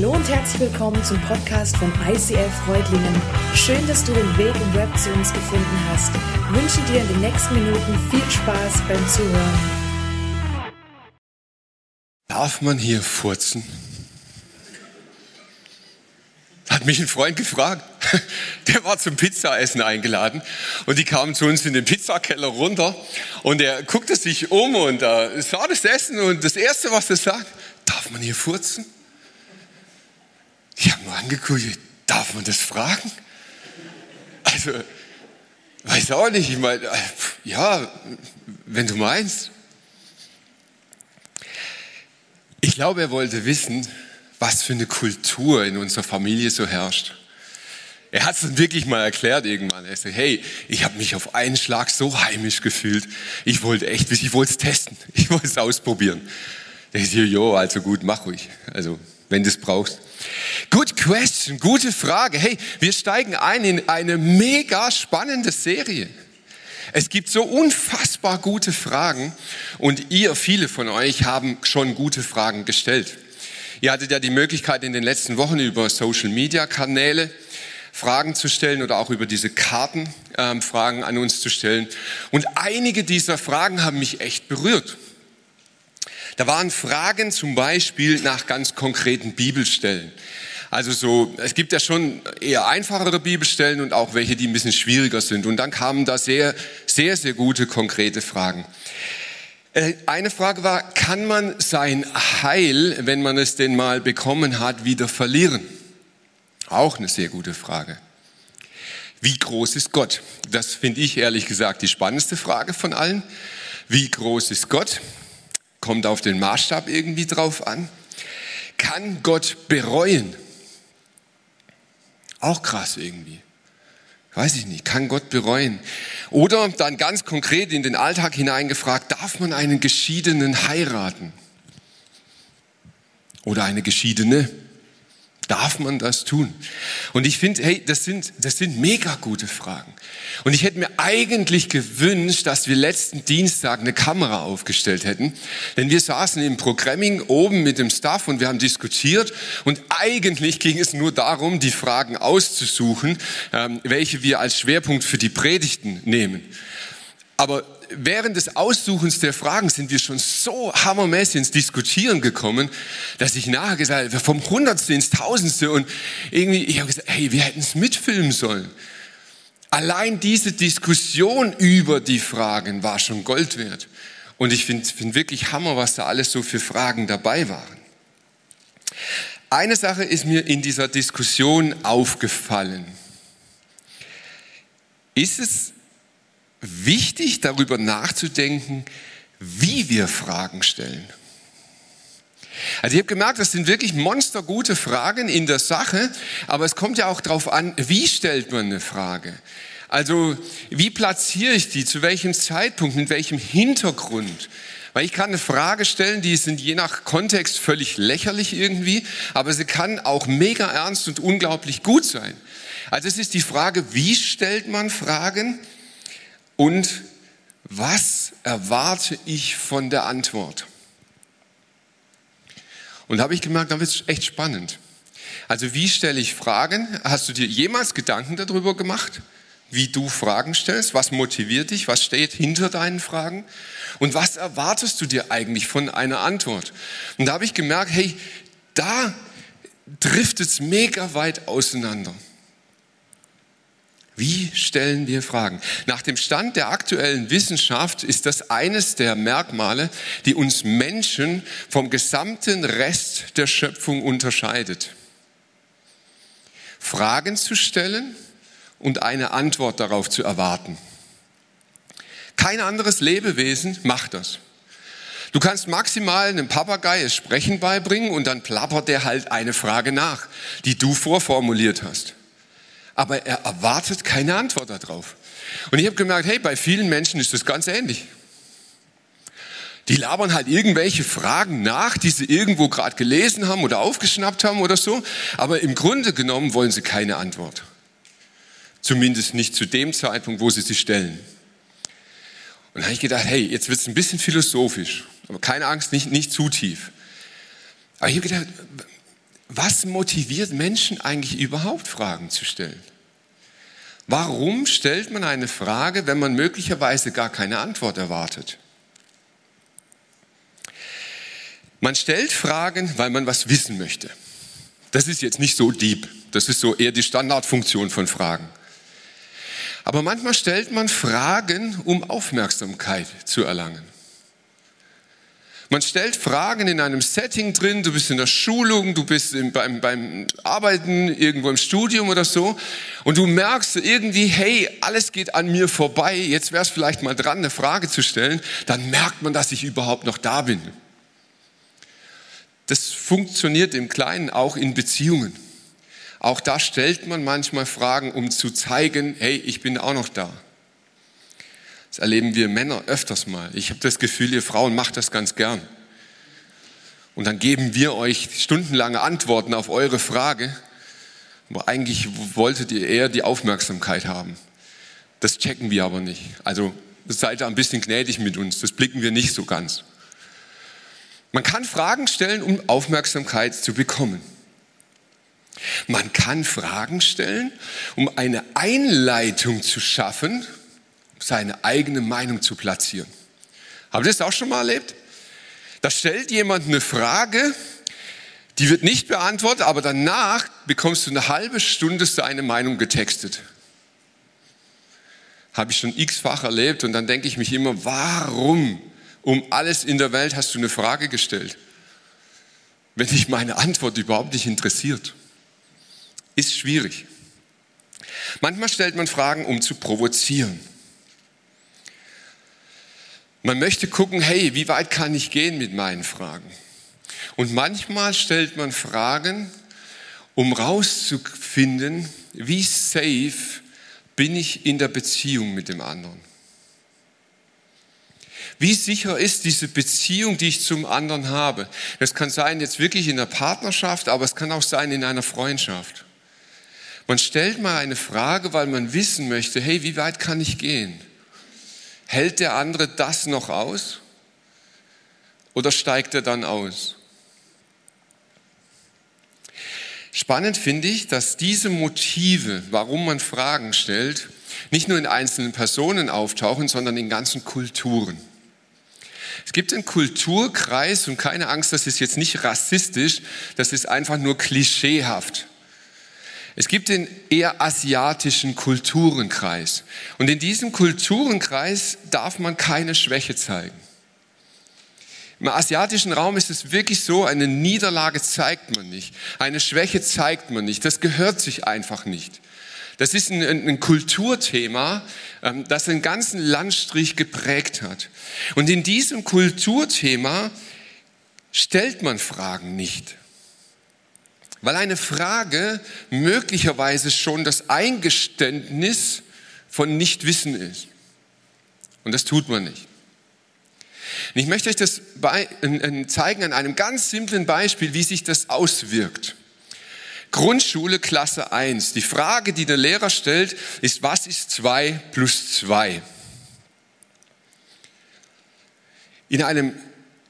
Hallo und herzlich willkommen zum Podcast von ICF Freudlingen. Schön, dass du den Weg im Web zu uns gefunden hast. Ich wünsche dir in den nächsten Minuten viel Spaß beim Zuhören. Darf man hier furzen? Hat mich ein Freund gefragt. Der war zum Pizzaessen eingeladen und die kamen zu uns in den Pizzakeller runter und er guckte sich um und äh, sah das Essen und das Erste, was er sagt, darf man hier furzen? Ich habe nur angeguckt, darf man das fragen? Also, weiß auch nicht, ich meine, äh, ja, wenn du meinst. Ich glaube, er wollte wissen, was für eine Kultur in unserer Familie so herrscht. Er hat es dann wirklich mal erklärt irgendwann. Er sagt, hey, ich habe mich auf einen Schlag so heimisch gefühlt. Ich wollte echt, ich wollte es testen. Ich wollte es ausprobieren. Der hier, jo, also gut, mach ruhig. Also, wenn du es brauchst. Good question, gute Frage. Hey, wir steigen ein in eine mega spannende Serie. Es gibt so unfassbar gute Fragen und ihr, viele von euch, haben schon gute Fragen gestellt. Ihr hattet ja die Möglichkeit in den letzten Wochen über Social-Media-Kanäle Fragen zu stellen oder auch über diese Karten ähm, Fragen an uns zu stellen. Und einige dieser Fragen haben mich echt berührt. Da waren Fragen zum Beispiel nach ganz konkreten Bibelstellen. Also so, es gibt ja schon eher einfachere Bibelstellen und auch welche, die ein bisschen schwieriger sind. Und dann kamen da sehr, sehr, sehr gute konkrete Fragen. Äh, eine Frage war, kann man sein Heil, wenn man es denn mal bekommen hat, wieder verlieren? Auch eine sehr gute Frage. Wie groß ist Gott? Das finde ich ehrlich gesagt die spannendste Frage von allen. Wie groß ist Gott? Kommt auf den Maßstab irgendwie drauf an. Kann Gott bereuen? Auch krass irgendwie. Weiß ich nicht, kann Gott bereuen? Oder dann ganz konkret in den Alltag hineingefragt, darf man einen Geschiedenen heiraten? Oder eine Geschiedene? Darf man das tun? Und ich finde, hey, das sind, das sind mega gute Fragen. Und ich hätte mir eigentlich gewünscht, dass wir letzten Dienstag eine Kamera aufgestellt hätten. Denn wir saßen im Programming oben mit dem Staff und wir haben diskutiert. Und eigentlich ging es nur darum, die Fragen auszusuchen, ähm, welche wir als Schwerpunkt für die Predigten nehmen. Aber während des Aussuchens der Fragen sind wir schon so hammermäßig ins Diskutieren gekommen, dass ich nachher gesagt habe, vom Hundertste ins Tausendste und irgendwie, ich habe gesagt, hey, wir hätten es mitfilmen sollen. Allein diese Diskussion über die Fragen war schon Gold wert. Und ich finde find wirklich Hammer, was da alles so für Fragen dabei waren. Eine Sache ist mir in dieser Diskussion aufgefallen. Ist es wichtig, darüber nachzudenken, wie wir Fragen stellen. Also ich habe gemerkt, das sind wirklich monstergute Fragen in der Sache, aber es kommt ja auch darauf an, wie stellt man eine Frage. Also wie platziere ich die, zu welchem Zeitpunkt, mit welchem Hintergrund. Weil ich kann eine Frage stellen, die sind je nach Kontext völlig lächerlich irgendwie, aber sie kann auch mega ernst und unglaublich gut sein. Also es ist die Frage, wie stellt man Fragen und was erwarte ich von der Antwort? Und da habe ich gemerkt, da wird es echt spannend. Also wie stelle ich Fragen? Hast du dir jemals Gedanken darüber gemacht, wie du Fragen stellst? Was motiviert dich? Was steht hinter deinen Fragen? Und was erwartest du dir eigentlich von einer Antwort? Und da habe ich gemerkt, hey, da driftet es mega weit auseinander. Wie stellen wir Fragen? Nach dem Stand der aktuellen Wissenschaft ist das eines der Merkmale, die uns Menschen vom gesamten Rest der Schöpfung unterscheidet. Fragen zu stellen und eine Antwort darauf zu erwarten. Kein anderes Lebewesen macht das. Du kannst maximal einem Papagei das Sprechen beibringen und dann plappert der halt eine Frage nach, die du vorformuliert hast aber er erwartet keine Antwort darauf. Und ich habe gemerkt, hey, bei vielen Menschen ist das ganz ähnlich. Die labern halt irgendwelche Fragen nach, die sie irgendwo gerade gelesen haben oder aufgeschnappt haben oder so, aber im Grunde genommen wollen sie keine Antwort. Zumindest nicht zu dem Zeitpunkt, wo sie sie stellen. Und da habe ich gedacht, hey, jetzt wird es ein bisschen philosophisch, aber keine Angst, nicht, nicht zu tief. Aber ich habe gedacht, was motiviert Menschen eigentlich überhaupt Fragen zu stellen? Warum stellt man eine Frage, wenn man möglicherweise gar keine Antwort erwartet? Man stellt Fragen, weil man was wissen möchte. Das ist jetzt nicht so deep. Das ist so eher die Standardfunktion von Fragen. Aber manchmal stellt man Fragen, um Aufmerksamkeit zu erlangen. Man stellt Fragen in einem Setting drin, du bist in der Schulung, du bist beim, beim Arbeiten, irgendwo im Studium oder so, und du merkst irgendwie, hey, alles geht an mir vorbei, jetzt wäre es vielleicht mal dran, eine Frage zu stellen, dann merkt man, dass ich überhaupt noch da bin. Das funktioniert im Kleinen auch in Beziehungen. Auch da stellt man manchmal Fragen, um zu zeigen, hey, ich bin auch noch da. Das erleben wir Männer öfters mal. Ich habe das Gefühl, ihr Frauen macht das ganz gern. Und dann geben wir euch stundenlange Antworten auf eure Frage, aber eigentlich wolltet ihr eher die Aufmerksamkeit haben. Das checken wir aber nicht. Also seid da ein bisschen gnädig mit uns, das blicken wir nicht so ganz. Man kann Fragen stellen, um Aufmerksamkeit zu bekommen. Man kann Fragen stellen, um eine Einleitung zu schaffen, seine eigene Meinung zu platzieren. Habt ihr das auch schon mal erlebt? Da stellt jemand eine Frage, die wird nicht beantwortet, aber danach bekommst du eine halbe Stunde seine Meinung getextet. Habe ich schon x-fach erlebt und dann denke ich mich immer, warum um alles in der Welt hast du eine Frage gestellt, wenn dich meine Antwort überhaupt nicht interessiert. Ist schwierig. Manchmal stellt man Fragen, um zu provozieren. Man möchte gucken, hey, wie weit kann ich gehen mit meinen Fragen? Und manchmal stellt man Fragen, um rauszufinden, wie safe bin ich in der Beziehung mit dem anderen. Wie sicher ist diese Beziehung, die ich zum anderen habe? Das kann sein jetzt wirklich in der Partnerschaft, aber es kann auch sein in einer Freundschaft. Man stellt mal eine Frage, weil man wissen möchte, hey, wie weit kann ich gehen? Hält der andere das noch aus? Oder steigt er dann aus? Spannend finde ich, dass diese Motive, warum man Fragen stellt, nicht nur in einzelnen Personen auftauchen, sondern in ganzen Kulturen. Es gibt einen Kulturkreis und keine Angst, das ist jetzt nicht rassistisch, das ist einfach nur klischeehaft. Es gibt den eher asiatischen Kulturenkreis. Und in diesem Kulturenkreis darf man keine Schwäche zeigen. Im asiatischen Raum ist es wirklich so, eine Niederlage zeigt man nicht, eine Schwäche zeigt man nicht, das gehört sich einfach nicht. Das ist ein, ein Kulturthema, ähm, das den ganzen Landstrich geprägt hat. Und in diesem Kulturthema stellt man Fragen nicht. Weil eine Frage möglicherweise schon das Eingeständnis von Nichtwissen ist. Und das tut man nicht. Und ich möchte euch das zeigen an einem ganz simplen Beispiel, wie sich das auswirkt. Grundschule Klasse 1. Die Frage, die der Lehrer stellt, ist, was ist 2 plus 2? In einem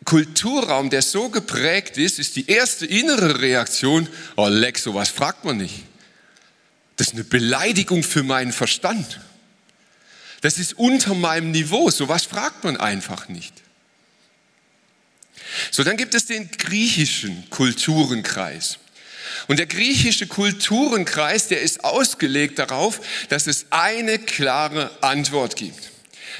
Kulturraum, der so geprägt ist, ist die erste innere Reaktion, oh leck, sowas fragt man nicht. Das ist eine Beleidigung für meinen Verstand. Das ist unter meinem Niveau, sowas fragt man einfach nicht. So, dann gibt es den griechischen Kulturenkreis. Und der griechische Kulturenkreis, der ist ausgelegt darauf, dass es eine klare Antwort gibt.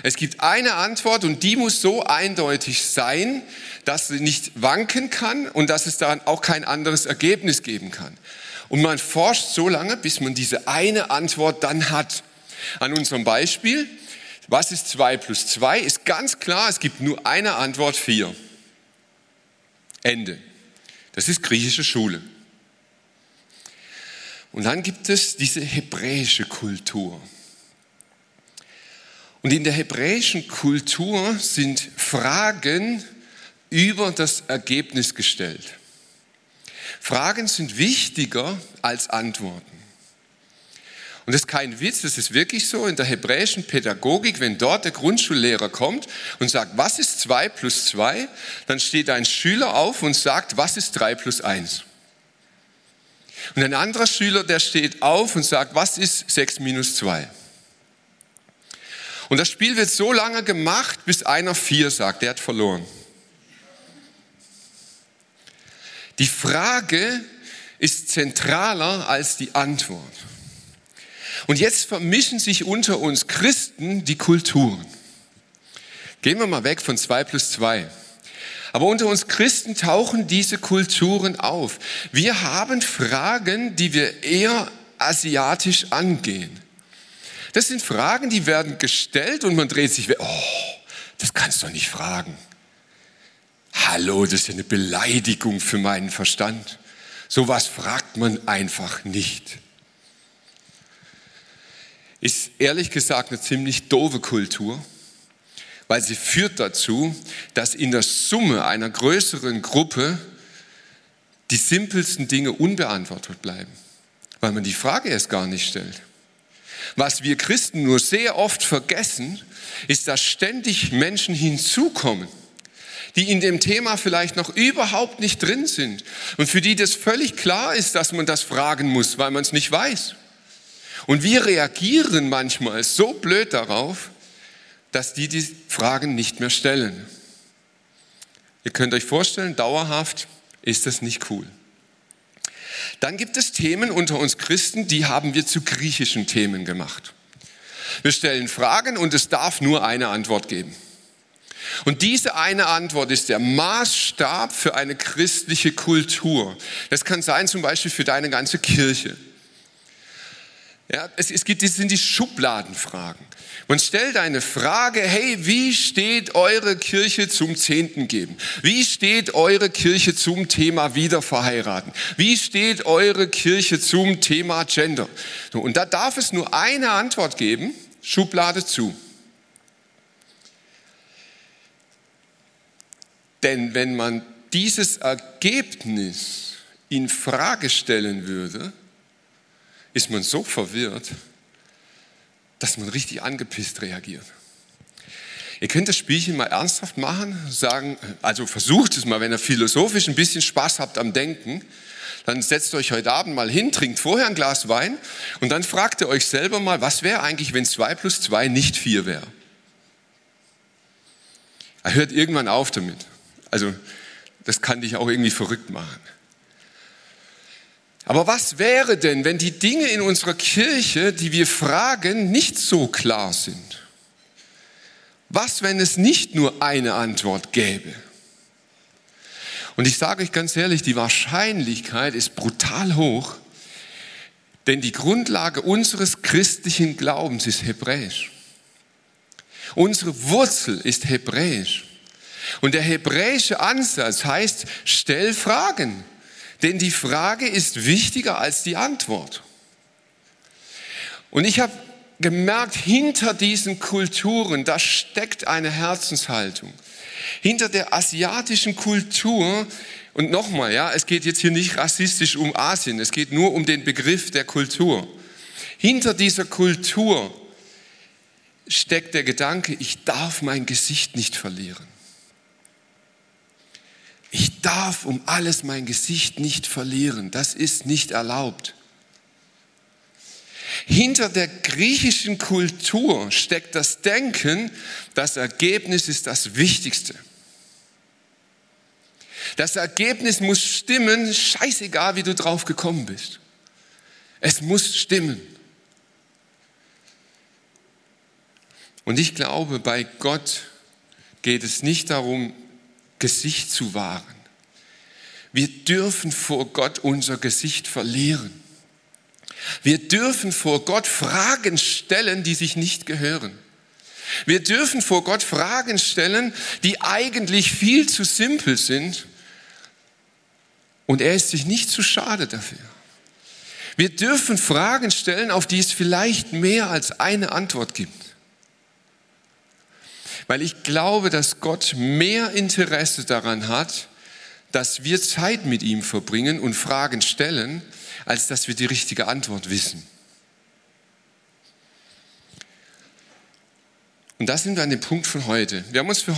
Es gibt eine Antwort und die muss so eindeutig sein, dass sie nicht wanken kann und dass es dann auch kein anderes Ergebnis geben kann. Und man forscht so lange, bis man diese eine Antwort dann hat. An unserem Beispiel, was ist zwei plus zwei, ist ganz klar, es gibt nur eine Antwort, vier. Ende. Das ist griechische Schule. Und dann gibt es diese hebräische Kultur. Und in der hebräischen Kultur sind Fragen über das Ergebnis gestellt. Fragen sind wichtiger als Antworten. Und das ist kein Witz, das ist wirklich so in der hebräischen Pädagogik, wenn dort der Grundschullehrer kommt und sagt, was ist zwei plus zwei, dann steht ein Schüler auf und sagt, was ist drei plus eins. Und ein anderer Schüler, der steht auf und sagt, was ist 6 minus 2? Und das Spiel wird so lange gemacht, bis einer 4 sagt, der hat verloren. Die Frage ist zentraler als die Antwort. Und jetzt vermischen sich unter uns Christen die Kulturen. Gehen wir mal weg von 2 plus 2. Aber unter uns Christen tauchen diese Kulturen auf. Wir haben Fragen, die wir eher asiatisch angehen. Das sind Fragen, die werden gestellt und man dreht sich. Oh, das kannst du nicht fragen. Hallo, das ist eine Beleidigung für meinen Verstand. Sowas fragt man einfach nicht. Ist ehrlich gesagt eine ziemlich doofe Kultur weil sie führt dazu, dass in der Summe einer größeren Gruppe die simpelsten Dinge unbeantwortet bleiben, weil man die Frage erst gar nicht stellt. Was wir Christen nur sehr oft vergessen, ist, dass ständig Menschen hinzukommen, die in dem Thema vielleicht noch überhaupt nicht drin sind und für die das völlig klar ist, dass man das fragen muss, weil man es nicht weiß. Und wir reagieren manchmal so blöd darauf, dass die die Fragen nicht mehr stellen. Ihr könnt euch vorstellen, dauerhaft ist das nicht cool. Dann gibt es Themen unter uns Christen, die haben wir zu griechischen Themen gemacht. Wir stellen Fragen und es darf nur eine Antwort geben. Und diese eine Antwort ist der Maßstab für eine christliche Kultur. Das kann sein zum Beispiel für deine ganze Kirche. Ja, es, es gibt, das sind die Schubladenfragen. Man stellt eine Frage, hey, wie steht eure Kirche zum Zehnten geben? Wie steht eure Kirche zum Thema Wiederverheiraten? Wie steht eure Kirche zum Thema Gender? Und da darf es nur eine Antwort geben, Schublade zu. Denn wenn man dieses Ergebnis in Frage stellen würde, ist man so verwirrt, dass man richtig angepisst reagiert. Ihr könnt das Spielchen mal ernsthaft machen, sagen, also versucht es mal, wenn ihr philosophisch ein bisschen Spaß habt am Denken, dann setzt euch heute Abend mal hin, trinkt vorher ein Glas Wein und dann fragt ihr euch selber mal, was wäre eigentlich, wenn 2 plus 2 nicht 4 wäre? Er hört irgendwann auf damit. Also das kann dich auch irgendwie verrückt machen. Aber was wäre denn, wenn die Dinge in unserer Kirche, die wir fragen, nicht so klar sind? Was, wenn es nicht nur eine Antwort gäbe? Und ich sage euch ganz ehrlich, die Wahrscheinlichkeit ist brutal hoch, denn die Grundlage unseres christlichen Glaubens ist hebräisch. Unsere Wurzel ist hebräisch. Und der hebräische Ansatz heißt, stell Fragen. Denn die Frage ist wichtiger als die Antwort. Und ich habe gemerkt, hinter diesen Kulturen, da steckt eine Herzenshaltung. Hinter der asiatischen Kultur, und nochmal, ja, es geht jetzt hier nicht rassistisch um Asien, es geht nur um den Begriff der Kultur. Hinter dieser Kultur steckt der Gedanke, ich darf mein Gesicht nicht verlieren. Ich darf um alles mein Gesicht nicht verlieren. Das ist nicht erlaubt. Hinter der griechischen Kultur steckt das Denken, das Ergebnis ist das Wichtigste. Das Ergebnis muss stimmen, scheißegal, wie du drauf gekommen bist. Es muss stimmen. Und ich glaube, bei Gott geht es nicht darum, Gesicht zu wahren. Wir dürfen vor Gott unser Gesicht verlieren. Wir dürfen vor Gott Fragen stellen, die sich nicht gehören. Wir dürfen vor Gott Fragen stellen, die eigentlich viel zu simpel sind. Und er ist sich nicht zu schade dafür. Wir dürfen Fragen stellen, auf die es vielleicht mehr als eine Antwort gibt. Weil ich glaube, dass Gott mehr Interesse daran hat, dass wir Zeit mit ihm verbringen und Fragen stellen, als dass wir die richtige Antwort wissen. Und das sind wir an dem Punkt von heute. Wir haben uns für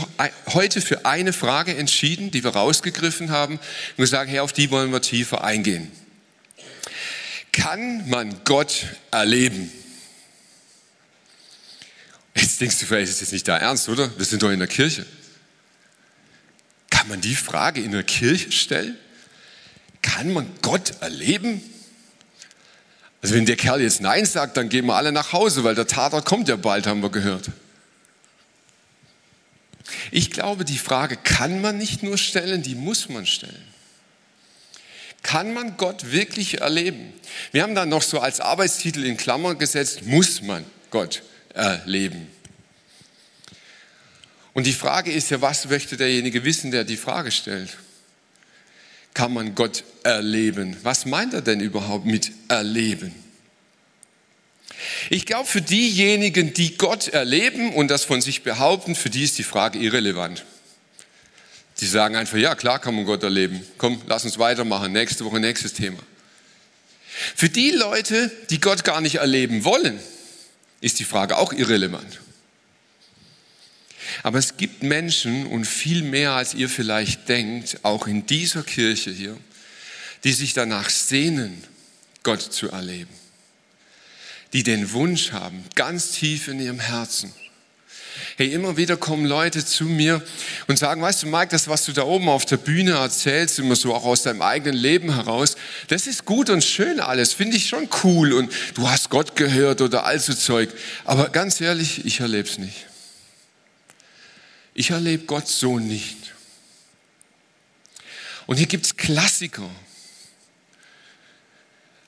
heute für eine Frage entschieden, die wir rausgegriffen haben und gesagt, hey, auf die wollen wir tiefer eingehen. Kann man Gott erleben? Jetzt denkst du vielleicht, ist das nicht da ernst, oder? Wir sind doch in der Kirche. Kann man die Frage in der Kirche stellen? Kann man Gott erleben? Also wenn der Kerl jetzt Nein sagt, dann gehen wir alle nach Hause, weil der Tatort kommt ja bald, haben wir gehört. Ich glaube, die Frage kann man nicht nur stellen, die muss man stellen. Kann man Gott wirklich erleben? Wir haben dann noch so als Arbeitstitel in Klammern gesetzt, muss man Gott erleben. Und die Frage ist ja, was möchte derjenige wissen, der die Frage stellt? Kann man Gott erleben? Was meint er denn überhaupt mit erleben? Ich glaube, für diejenigen, die Gott erleben und das von sich behaupten, für die ist die Frage irrelevant. Die sagen einfach, ja, klar kann man Gott erleben. Komm, lass uns weitermachen. Nächste Woche nächstes Thema. Für die Leute, die Gott gar nicht erleben wollen, ist die Frage auch irrelevant. Aber es gibt Menschen und viel mehr als ihr vielleicht denkt, auch in dieser Kirche hier, die sich danach sehnen, Gott zu erleben. Die den Wunsch haben, ganz tief in ihrem Herzen, Hey, immer wieder kommen Leute zu mir und sagen, weißt du, Mike, das, was du da oben auf der Bühne erzählst, immer so auch aus deinem eigenen Leben heraus, das ist gut und schön alles, finde ich schon cool und du hast Gott gehört oder all so Zeug. Aber ganz ehrlich, ich erlebe es nicht. Ich erlebe Gott so nicht. Und hier gibt es Klassiker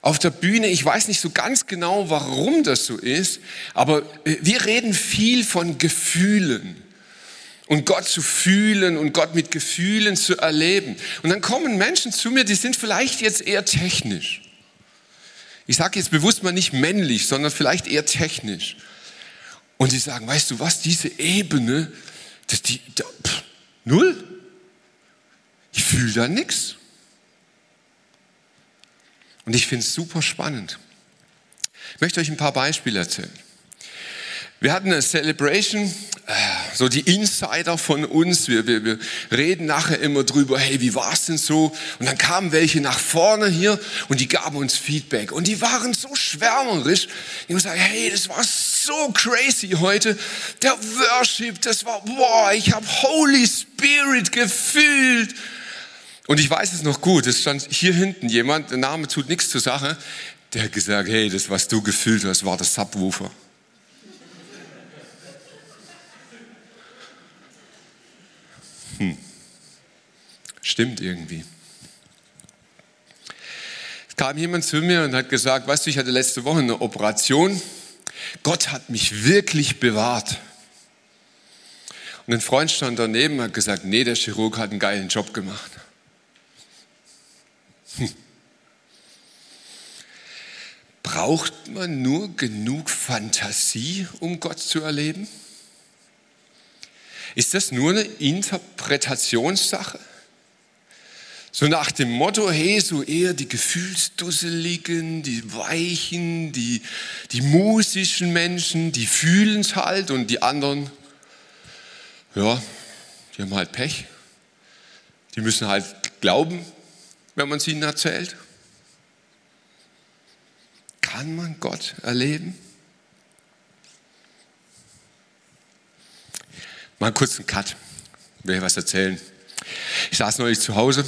auf der Bühne. Ich weiß nicht so ganz genau, warum das so ist, aber äh, wir reden viel von Gefühlen und Gott zu fühlen und Gott mit Gefühlen zu erleben. Und dann kommen Menschen zu mir, die sind vielleicht jetzt eher technisch. Ich sage jetzt bewusst mal nicht männlich, sondern vielleicht eher technisch. Und die sagen, weißt du was, diese Ebene, das die, da, pff, null. Ich fühle da nichts. Und ich finde es super spannend. Ich möchte euch ein paar Beispiele erzählen. Wir hatten eine Celebration, äh, so die Insider von uns, wir, wir, wir reden nachher immer drüber, hey, wie war es denn so? Und dann kamen welche nach vorne hier und die gaben uns Feedback und die waren so schwärmerisch. Die haben gesagt, hey, das war so crazy heute. Der Worship, das war, boah, ich habe Holy Spirit gefühlt. Und ich weiß es noch gut, es stand hier hinten jemand, der Name tut nichts zur Sache, der hat gesagt, hey, das, was du gefühlt hast, war der Subwoofer. Hm. Stimmt irgendwie. Es kam jemand zu mir und hat gesagt, weißt du, ich hatte letzte Woche eine Operation. Gott hat mich wirklich bewahrt. Und ein Freund stand daneben und hat gesagt, nee, der Chirurg hat einen geilen Job gemacht. Braucht man nur genug Fantasie, um Gott zu erleben? Ist das nur eine Interpretationssache? So nach dem Motto, hey, so eher die Gefühlsdusseligen, die Weichen, die, die musischen Menschen, die fühlen es halt und die anderen, ja, die haben halt Pech. Die müssen halt glauben, wenn man es ihnen erzählt? Kann man Gott erleben? Mal kurz einen Cut, will ich was erzählen. Ich saß neulich zu Hause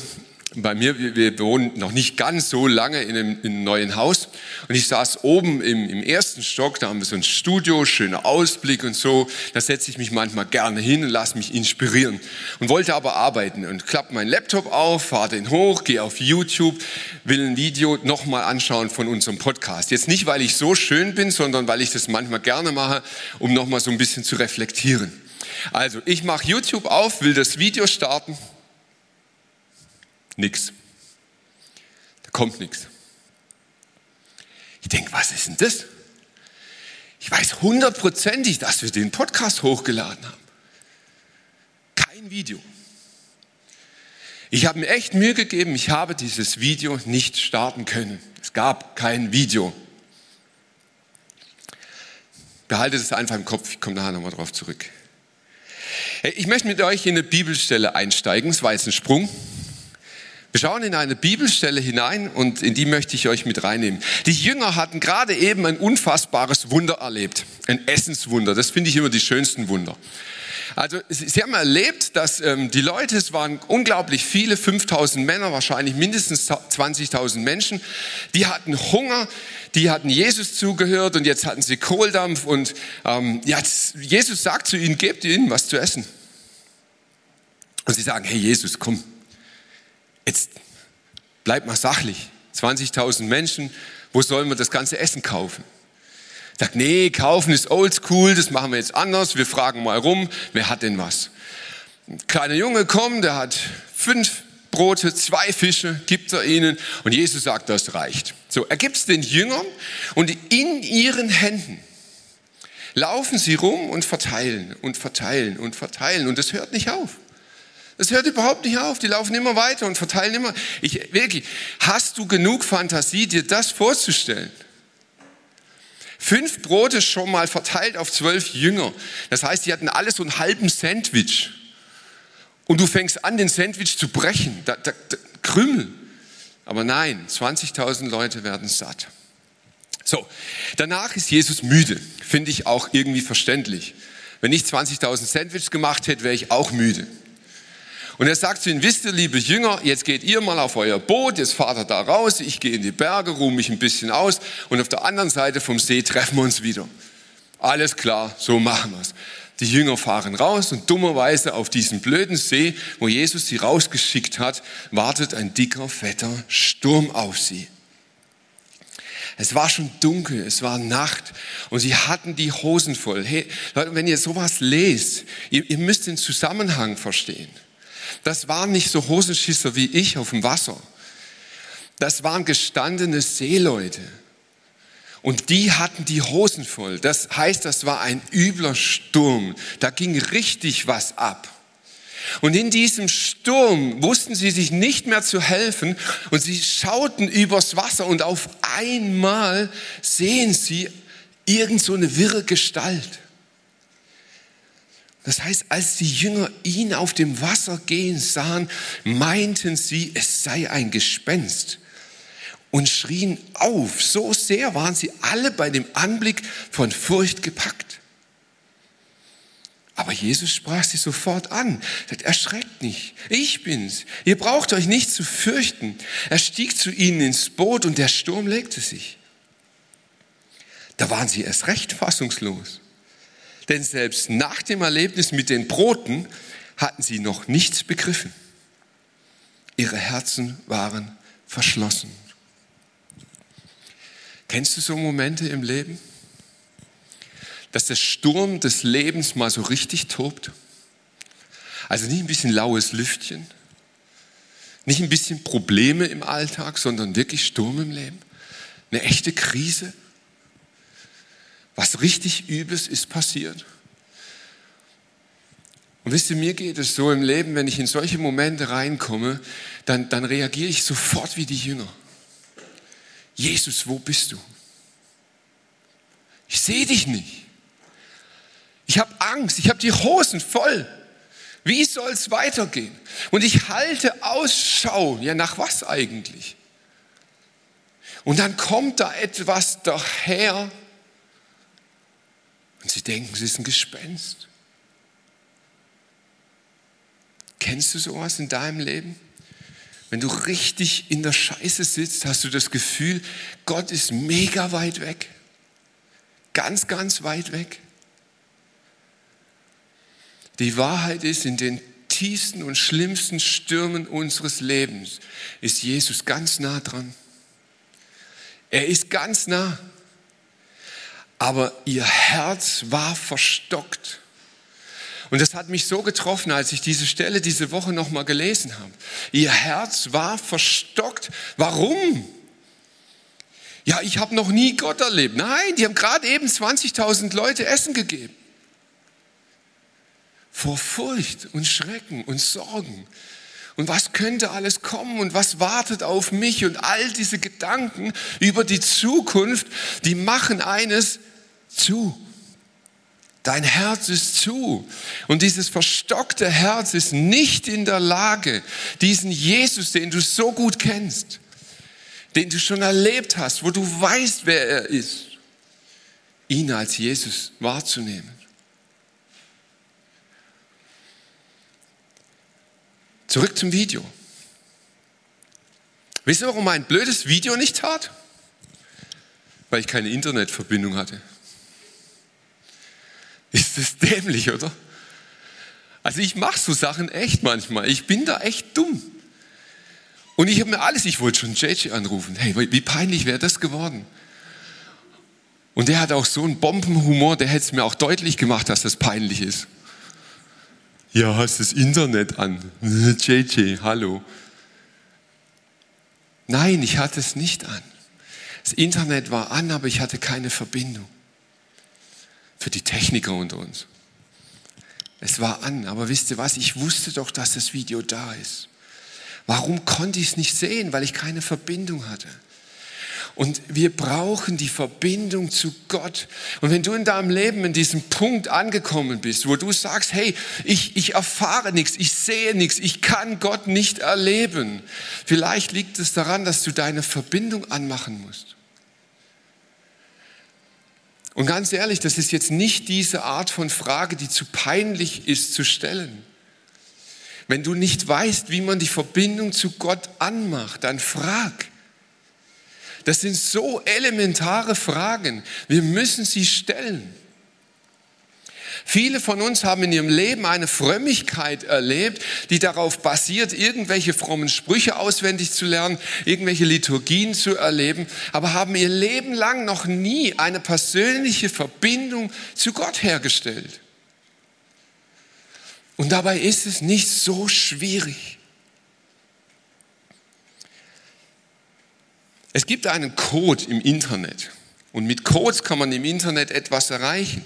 bei mir, wir, wir wohnen noch nicht ganz so lange in einem, in einem neuen Haus und ich saß oben im, im, ersten Stock, da haben wir so ein Studio, schöner Ausblick und so. Da setze ich mich manchmal gerne hin und lasse mich inspirieren und wollte aber arbeiten und klappe meinen Laptop auf, fahre den hoch, gehe auf YouTube, will ein Video nochmal anschauen von unserem Podcast. Jetzt nicht, weil ich so schön bin, sondern weil ich das manchmal gerne mache, um nochmal so ein bisschen zu reflektieren. Also, ich mache YouTube auf, will das Video starten Nix. Da kommt nichts. Ich denke, was ist denn das? Ich weiß hundertprozentig, dass wir den Podcast hochgeladen haben. Kein Video. Ich habe mir echt Mühe gegeben, ich habe dieses Video nicht starten können. Es gab kein Video. Behaltet es einfach im Kopf, ich komme nachher nochmal drauf zurück. Ich möchte mit euch in eine Bibelstelle einsteigen, es war jetzt ein Sprung Wir schauen in eine Bibelstelle hinein und in die möchte ich euch mit reinnehmen. Die Jünger hatten gerade eben ein unfassbares Wunder erlebt, ein Essenswunder. Das finde ich immer die schönsten Wunder. Also sie haben erlebt, dass ähm, die Leute, es waren unglaublich viele, 5000 Männer, wahrscheinlich mindestens 20.000 Menschen, die hatten Hunger, die hatten Jesus zugehört und jetzt hatten sie Kohldampf und ähm, ja, Jesus sagt zu ihnen, gebt ihnen was zu essen. Und sie sagen, hey Jesus, komm, jetzt bleib mal sachlich. 20.000 Menschen, wo sollen wir das ganze Essen kaufen? Sagt, nee, kaufen ist oldschool, das machen wir jetzt anders. Wir fragen mal rum, wer hat denn was? Ein kleiner Junge kommt, der hat fünf Brote, zwei Fische, gibt er ihnen und Jesus sagt, das reicht. So, er gibt es den Jüngern und in ihren Händen laufen sie rum und verteilen und verteilen und verteilen und das hört nicht auf. Das hört überhaupt nicht auf. Die laufen immer weiter und verteilen immer. Ich, wirklich, hast du genug Fantasie, dir das vorzustellen? Fünf Brote schon mal verteilt auf zwölf Jünger. Das heißt, die hatten alle so einen halben Sandwich. Und du fängst an, den Sandwich zu brechen. Da, da, da, Krümel. Aber nein, 20.000 Leute werden satt. So, danach ist Jesus müde. Finde ich auch irgendwie verständlich. Wenn ich 20.000 Sandwiches gemacht hätte, wäre ich auch müde. Und er sagt zu ihnen, wisst ihr, liebe Jünger, jetzt geht ihr mal auf euer Boot, jetzt fahrt ihr da raus, ich gehe in die Berge, ruhe mich ein bisschen aus und auf der anderen Seite vom See treffen wir uns wieder. Alles klar, so machen wir's. Die Jünger fahren raus und dummerweise auf diesem blöden See, wo Jesus sie rausgeschickt hat, wartet ein dicker, fetter Sturm auf sie. Es war schon dunkel, es war Nacht und sie hatten die Hosen voll. Hey, Leute, wenn ihr sowas lest, ihr, ihr müsst den Zusammenhang verstehen. Das waren nicht so Hosenschisser wie ich auf dem Wasser. Das waren gestandene Seeleute. Und die hatten die Hosen voll. Das heißt, das war ein übler Sturm. Da ging richtig was ab. Und in diesem Sturm wussten sie sich nicht mehr zu helfen und sie schauten übers Wasser und auf einmal sehen sie irgend so eine wirre Gestalt. Das heißt, als die Jünger ihn auf dem Wasser gehen sahen, meinten sie, es sei ein Gespenst und schrien auf. So sehr waren sie alle bei dem Anblick von Furcht gepackt. Aber Jesus sprach sie sofort an. Sagt, erschreckt nicht. Ich bin's. Ihr braucht euch nicht zu fürchten. Er stieg zu ihnen ins Boot und der Sturm legte sich. Da waren sie erst recht fassungslos. Denn selbst nach dem Erlebnis mit den Broten hatten sie noch nichts begriffen. Ihre Herzen waren verschlossen. Kennst du so Momente im Leben, dass der Sturm des Lebens mal so richtig tobt? Also nicht ein bisschen laues Lüftchen, nicht ein bisschen Probleme im Alltag, sondern wirklich Sturm im Leben, eine echte Krise. Was richtig Übes ist passiert. Und wisst ihr, mir geht es so im Leben, wenn ich in solche Momente reinkomme, dann, dann reagiere ich sofort wie die Jünger. Jesus, wo bist du? Ich sehe dich nicht. Ich habe Angst, ich habe die Hosen voll. Wie soll es weitergehen? Und ich halte Ausschau. Ja, nach was eigentlich? Und dann kommt da etwas daher, und sie denken, sie ist ein Gespenst. Kennst du sowas in deinem Leben? Wenn du richtig in der Scheiße sitzt, hast du das Gefühl, Gott ist mega weit weg. Ganz, ganz weit weg. Die Wahrheit ist, in den tiefsten und schlimmsten Stürmen unseres Lebens ist Jesus ganz nah dran. Er ist ganz nah aber ihr Herz war verstockt. Und das hat mich so getroffen, als ich diese Stelle diese Woche nochmal gelesen habe. Ihr Herz war verstockt. Warum? Ja, ich habe noch nie Gott erlebt. Nein, die haben gerade eben 20.000 Leute Essen gegeben. Vor Furcht und Schrecken und Sorgen und was könnte alles kommen und was wartet auf mich und all diese Gedanken über die Zukunft, die machen eines zu. Dein Herz ist zu. Und dieses verstockte Herz ist nicht in der Lage, diesen Jesus, den du so gut kennst, den du schon erlebt hast, wo du weißt, wer er ist, ihn als Jesus wahrzunehmen. Zurück zum Video. Wisst ihr, warum mein blödes Video nicht tat? Weil ich keine Internetverbindung hatte. Ist das dämlich, oder? Also ich mache so Sachen echt manchmal. Ich bin da echt dumm. Und ich habe mir alles, ich wollte schon JJ anrufen. Hey, wie peinlich wäre das geworden? Und der hat auch so einen Bombenhumor, der hätte es mir auch deutlich gemacht, dass das peinlich ist. Ja, hast das Internet an. JJ, hallo. Nein, ich hatte es nicht an. Das Internet war an, aber ich hatte keine Verbindung für die Techniker unter uns. Es war an, aber wisst ihr was? Ich wusste doch, dass das Video da ist. Warum konnte ich es nicht sehen? Weil ich keine Verbindung hatte. Und wir brauchen die Verbindung zu Gott. Und wenn du in deinem Leben in diesem Punkt angekommen bist, wo du sagst, hey, ich, ich erfahre nichts, ich sehe nichts, ich kann Gott nicht erleben, vielleicht liegt es daran, dass du deine Verbindung anmachen musst. Und ganz ehrlich, das ist jetzt nicht diese Art von Frage, die zu peinlich ist zu stellen. Wenn du nicht weißt, wie man die Verbindung zu Gott anmacht, dann frag. Das sind so elementare Fragen. Wir müssen sie stellen. Viele von uns haben in ihrem Leben eine Frömmigkeit erlebt, die darauf basiert, irgendwelche frommen Sprüche auswendig zu lernen, irgendwelche Liturgien zu erleben, aber haben ihr Leben lang noch nie eine persönliche Verbindung zu Gott hergestellt. Und dabei ist es nicht so schwierig. Es gibt einen Code im Internet und mit Codes kann man im Internet etwas erreichen.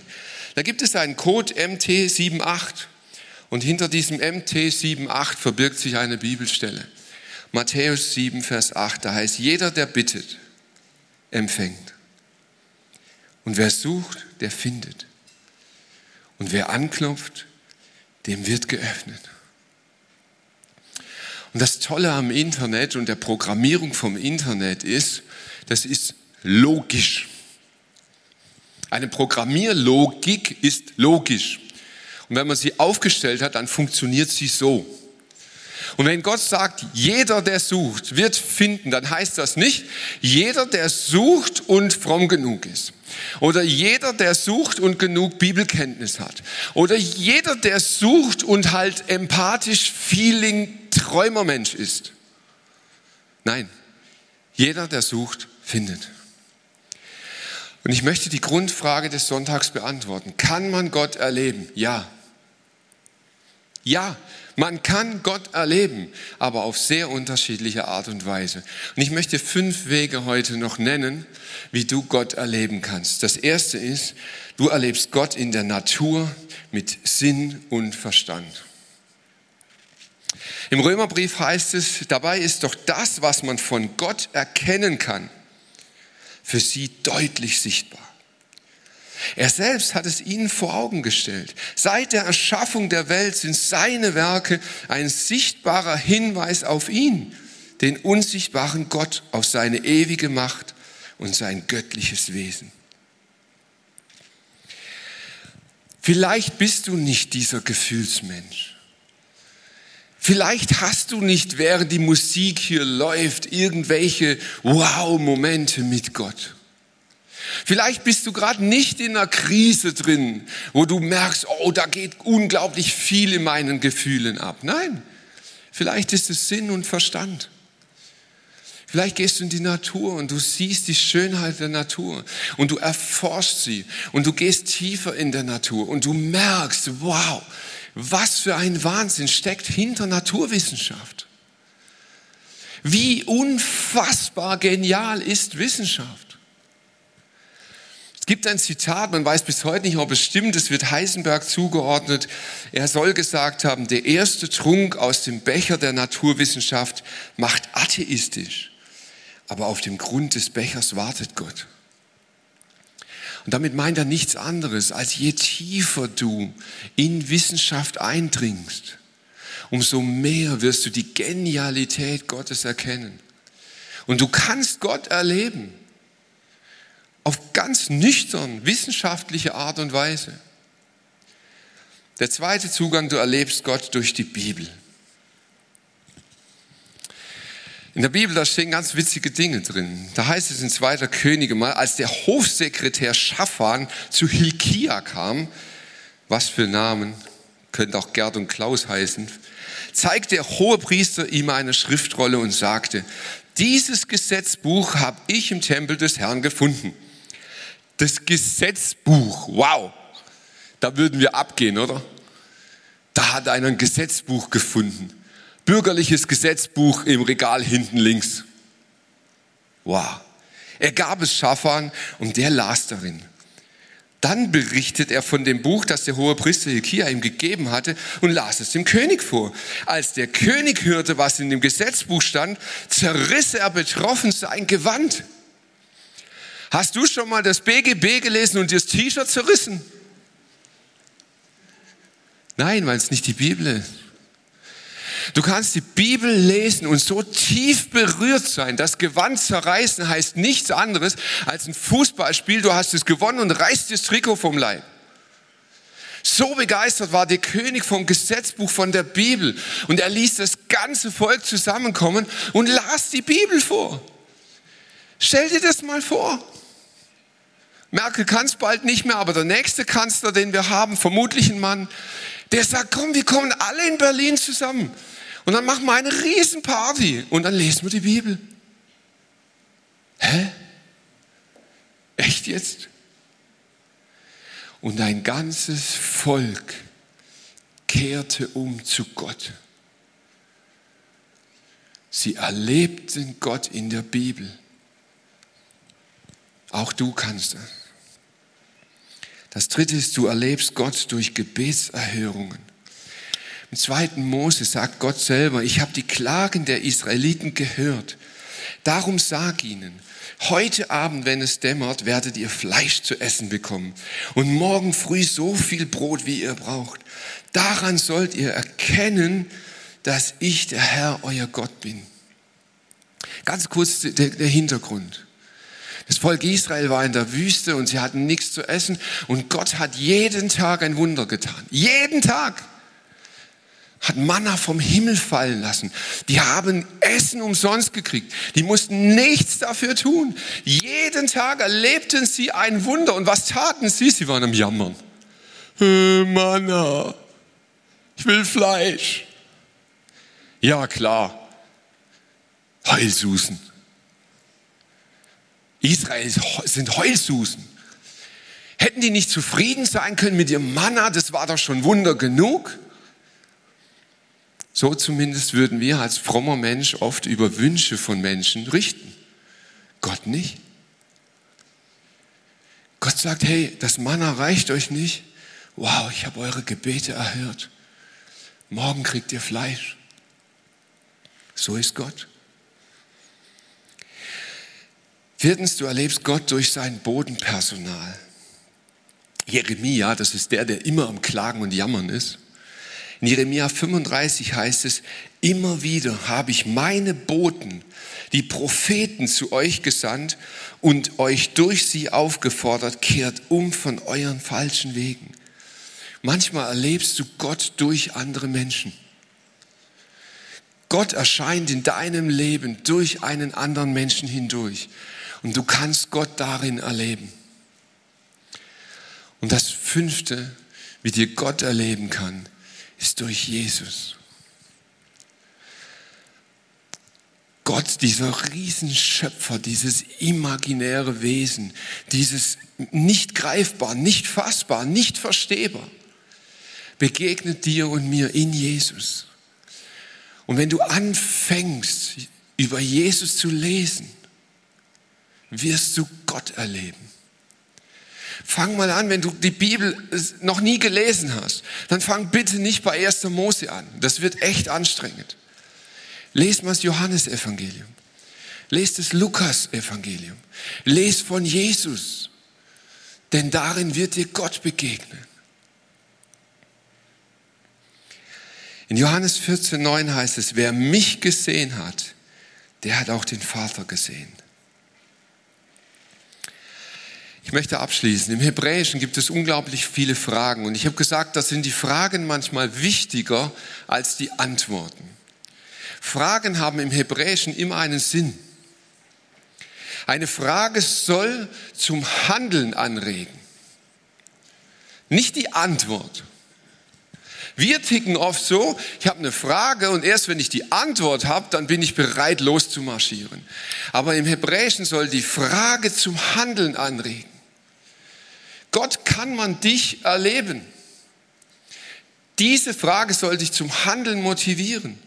Da gibt es einen Code MT78 und hinter diesem MT78 verbirgt sich eine Bibelstelle. Matthäus 7, Vers 8, da heißt, jeder, der bittet, empfängt. Und wer sucht, der findet. Und wer anklopft, dem wird geöffnet. Und das Tolle am Internet und der Programmierung vom Internet ist, das ist logisch. Eine Programmierlogik ist logisch. Und wenn man sie aufgestellt hat, dann funktioniert sie so. Und wenn Gott sagt, jeder, der sucht, wird finden, dann heißt das nicht, jeder, der sucht und fromm genug ist. Oder jeder, der sucht und genug Bibelkenntnis hat. Oder jeder, der sucht und halt empathisch, feeling, Träumermensch ist. Nein, jeder, der sucht, findet. Und ich möchte die Grundfrage des Sonntags beantworten. Kann man Gott erleben? Ja. Ja, man kann Gott erleben, aber auf sehr unterschiedliche Art und Weise. Und ich möchte fünf Wege heute noch nennen, wie du Gott erleben kannst. Das erste ist, du erlebst Gott in der Natur mit Sinn und Verstand. Im Römerbrief heißt es, dabei ist doch das, was man von Gott erkennen kann, für sie deutlich sichtbar. Er selbst hat es ihnen vor Augen gestellt. Seit der Erschaffung der Welt sind seine Werke ein sichtbarer Hinweis auf ihn, den unsichtbaren Gott, auf seine ewige Macht und sein göttliches Wesen. Vielleicht bist du nicht dieser Gefühlsmensch. Vielleicht hast du nicht, während die Musik hier läuft, irgendwelche Wow-Momente mit Gott. Vielleicht bist du gerade nicht in einer Krise drin, wo du merkst, oh, da geht unglaublich viel in meinen Gefühlen ab. Nein, vielleicht ist es Sinn und Verstand. Vielleicht gehst du in die Natur und du siehst die Schönheit der Natur und du erforschst sie und du gehst tiefer in der Natur und du merkst, wow, was für ein Wahnsinn steckt hinter Naturwissenschaft. Wie unfassbar genial ist Wissenschaft. Gibt ein Zitat, man weiß bis heute nicht, ob es stimmt, es wird Heisenberg zugeordnet. Er soll gesagt haben, der erste Trunk aus dem Becher der Naturwissenschaft macht atheistisch, aber auf dem Grund des Bechers wartet Gott. Und damit meint er nichts anderes, als je tiefer du in Wissenschaft eindringst, umso mehr wirst du die Genialität Gottes erkennen. Und du kannst Gott erleben. Auf ganz nüchtern, wissenschaftliche Art und Weise. Der zweite Zugang, du erlebst Gott durch die Bibel. In der Bibel, da stehen ganz witzige Dinge drin. Da heißt es in 2. Könige mal, als der Hofsekretär Schaffan zu Hilkia kam, was für Namen, könnte auch Gerd und Klaus heißen, zeigte der Hohepriester ihm eine Schriftrolle und sagte, dieses Gesetzbuch habe ich im Tempel des Herrn gefunden das Gesetzbuch, wow, da würden wir abgehen, oder? Da hat einer ein Gesetzbuch gefunden. Bürgerliches Gesetzbuch im Regal hinten links. Wow. Er gab es Schaffan und der las darin. Dann berichtet er von dem Buch, das der hohe Priester Hilkia ihm gegeben hatte und las es dem König vor. Als der König hörte, was in dem Gesetzbuch stand, zerriss er betroffen sein Gewand. Hast du schon mal das BGB gelesen und dir das T-Shirt zerrissen? Nein, weil es nicht die Bibel ist. Du kannst die Bibel lesen und so tief berührt sein. Das Gewand zerreißen heißt nichts anderes als ein Fußballspiel. Du hast es gewonnen und reißt das Trikot vom Leib. So begeistert war der König vom Gesetzbuch von der Bibel und er ließ das ganze Volk zusammenkommen und las die Bibel vor. Stell dir das mal vor. Merkel kann es bald nicht mehr, aber der nächste Kanzler, den wir haben, vermutlich ein Mann, der sagt, komm, wir kommen alle in Berlin zusammen. Und dann machen wir eine Riesenparty und dann lesen wir die Bibel. Hä? Echt jetzt? Und ein ganzes Volk kehrte um zu Gott. Sie erlebten Gott in der Bibel. Auch du kannst das. Das dritte ist, du erlebst Gott durch Gebetserhörungen. Im zweiten Mose sagt Gott selber, ich habe die Klagen der Israeliten gehört. Darum sag ihnen, heute Abend, wenn es dämmert, werdet ihr Fleisch zu essen bekommen und morgen früh so viel Brot, wie ihr braucht. Daran sollt ihr erkennen, dass ich der Herr, euer Gott bin. Ganz kurz der, der Hintergrund. Das Volk Israel war in der Wüste und sie hatten nichts zu essen und Gott hat jeden Tag ein Wunder getan. Jeden Tag hat Manna vom Himmel fallen lassen. Die haben Essen umsonst gekriegt. Die mussten nichts dafür tun. Jeden Tag erlebten sie ein Wunder. Und was taten sie? Sie waren am Jammern. Äh, Manna, ich will Fleisch. Ja, klar. Heulsusen. Israel sind Heulsusen. Hätten die nicht zufrieden sein können mit ihrem Manna? Das war doch schon Wunder genug. So zumindest würden wir als frommer Mensch oft über Wünsche von Menschen richten. Gott nicht. Gott sagt, hey, das Manna reicht euch nicht. Wow, ich habe eure Gebete erhört. Morgen kriegt ihr Fleisch. So ist Gott. Viertens, du erlebst Gott durch sein Bodenpersonal. Jeremia, das ist der, der immer am Klagen und Jammern ist. In Jeremia 35 heißt es, immer wieder habe ich meine Boten, die Propheten zu euch gesandt und euch durch sie aufgefordert, kehrt um von euren falschen Wegen. Manchmal erlebst du Gott durch andere Menschen. Gott erscheint in deinem Leben durch einen anderen Menschen hindurch. Und du kannst Gott darin erleben. Und das fünfte, wie dir Gott erleben kann, ist durch Jesus. Gott, dieser Riesenschöpfer, dieses imaginäre Wesen, dieses nicht greifbar, nicht fassbar, nicht verstehbar, begegnet dir und mir in Jesus. Und wenn du anfängst, über Jesus zu lesen, wirst du Gott erleben. Fang mal an, wenn du die Bibel noch nie gelesen hast, dann fang bitte nicht bei 1. Mose an. Das wird echt anstrengend. Lest mal das Johannesevangelium. Lest das Lukas-Evangelium. Lest von Jesus. denn darin wird dir Gott begegnen. In Johannes 14, 9 heißt es, wer mich gesehen hat, der hat auch den Vater gesehen. Ich möchte abschließen. Im Hebräischen gibt es unglaublich viele Fragen und ich habe gesagt, da sind die Fragen manchmal wichtiger als die Antworten. Fragen haben im Hebräischen immer einen Sinn. Eine Frage soll zum Handeln anregen, nicht die Antwort. Wir ticken oft so, ich habe eine Frage und erst wenn ich die Antwort habe, dann bin ich bereit loszumarschieren. Aber im Hebräischen soll die Frage zum Handeln anregen. Gott kann man dich erleben. Diese Frage soll dich zum Handeln motivieren.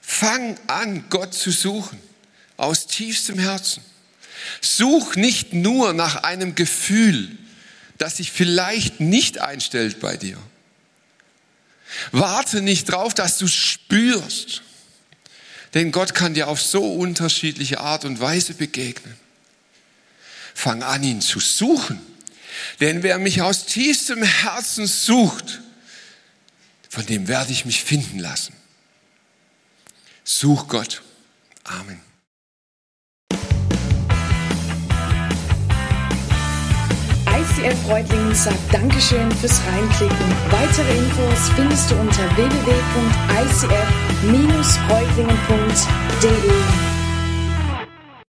Fang an, Gott zu suchen, aus tiefstem Herzen. Such nicht nur nach einem Gefühl, das sich vielleicht nicht einstellt bei dir. Warte nicht drauf, dass du spürst. Denn Gott kann dir auf so unterschiedliche Art und Weise begegnen. Fang an, ihn zu suchen. Denn wer mich aus tiefstem Herzen sucht, von dem werde ich mich finden lassen. Such Gott. Amen. ICF Freudlingen sagt Dankeschön fürs Reinklicken. Weitere Infos findest du unter www.icf-freudlingen.de.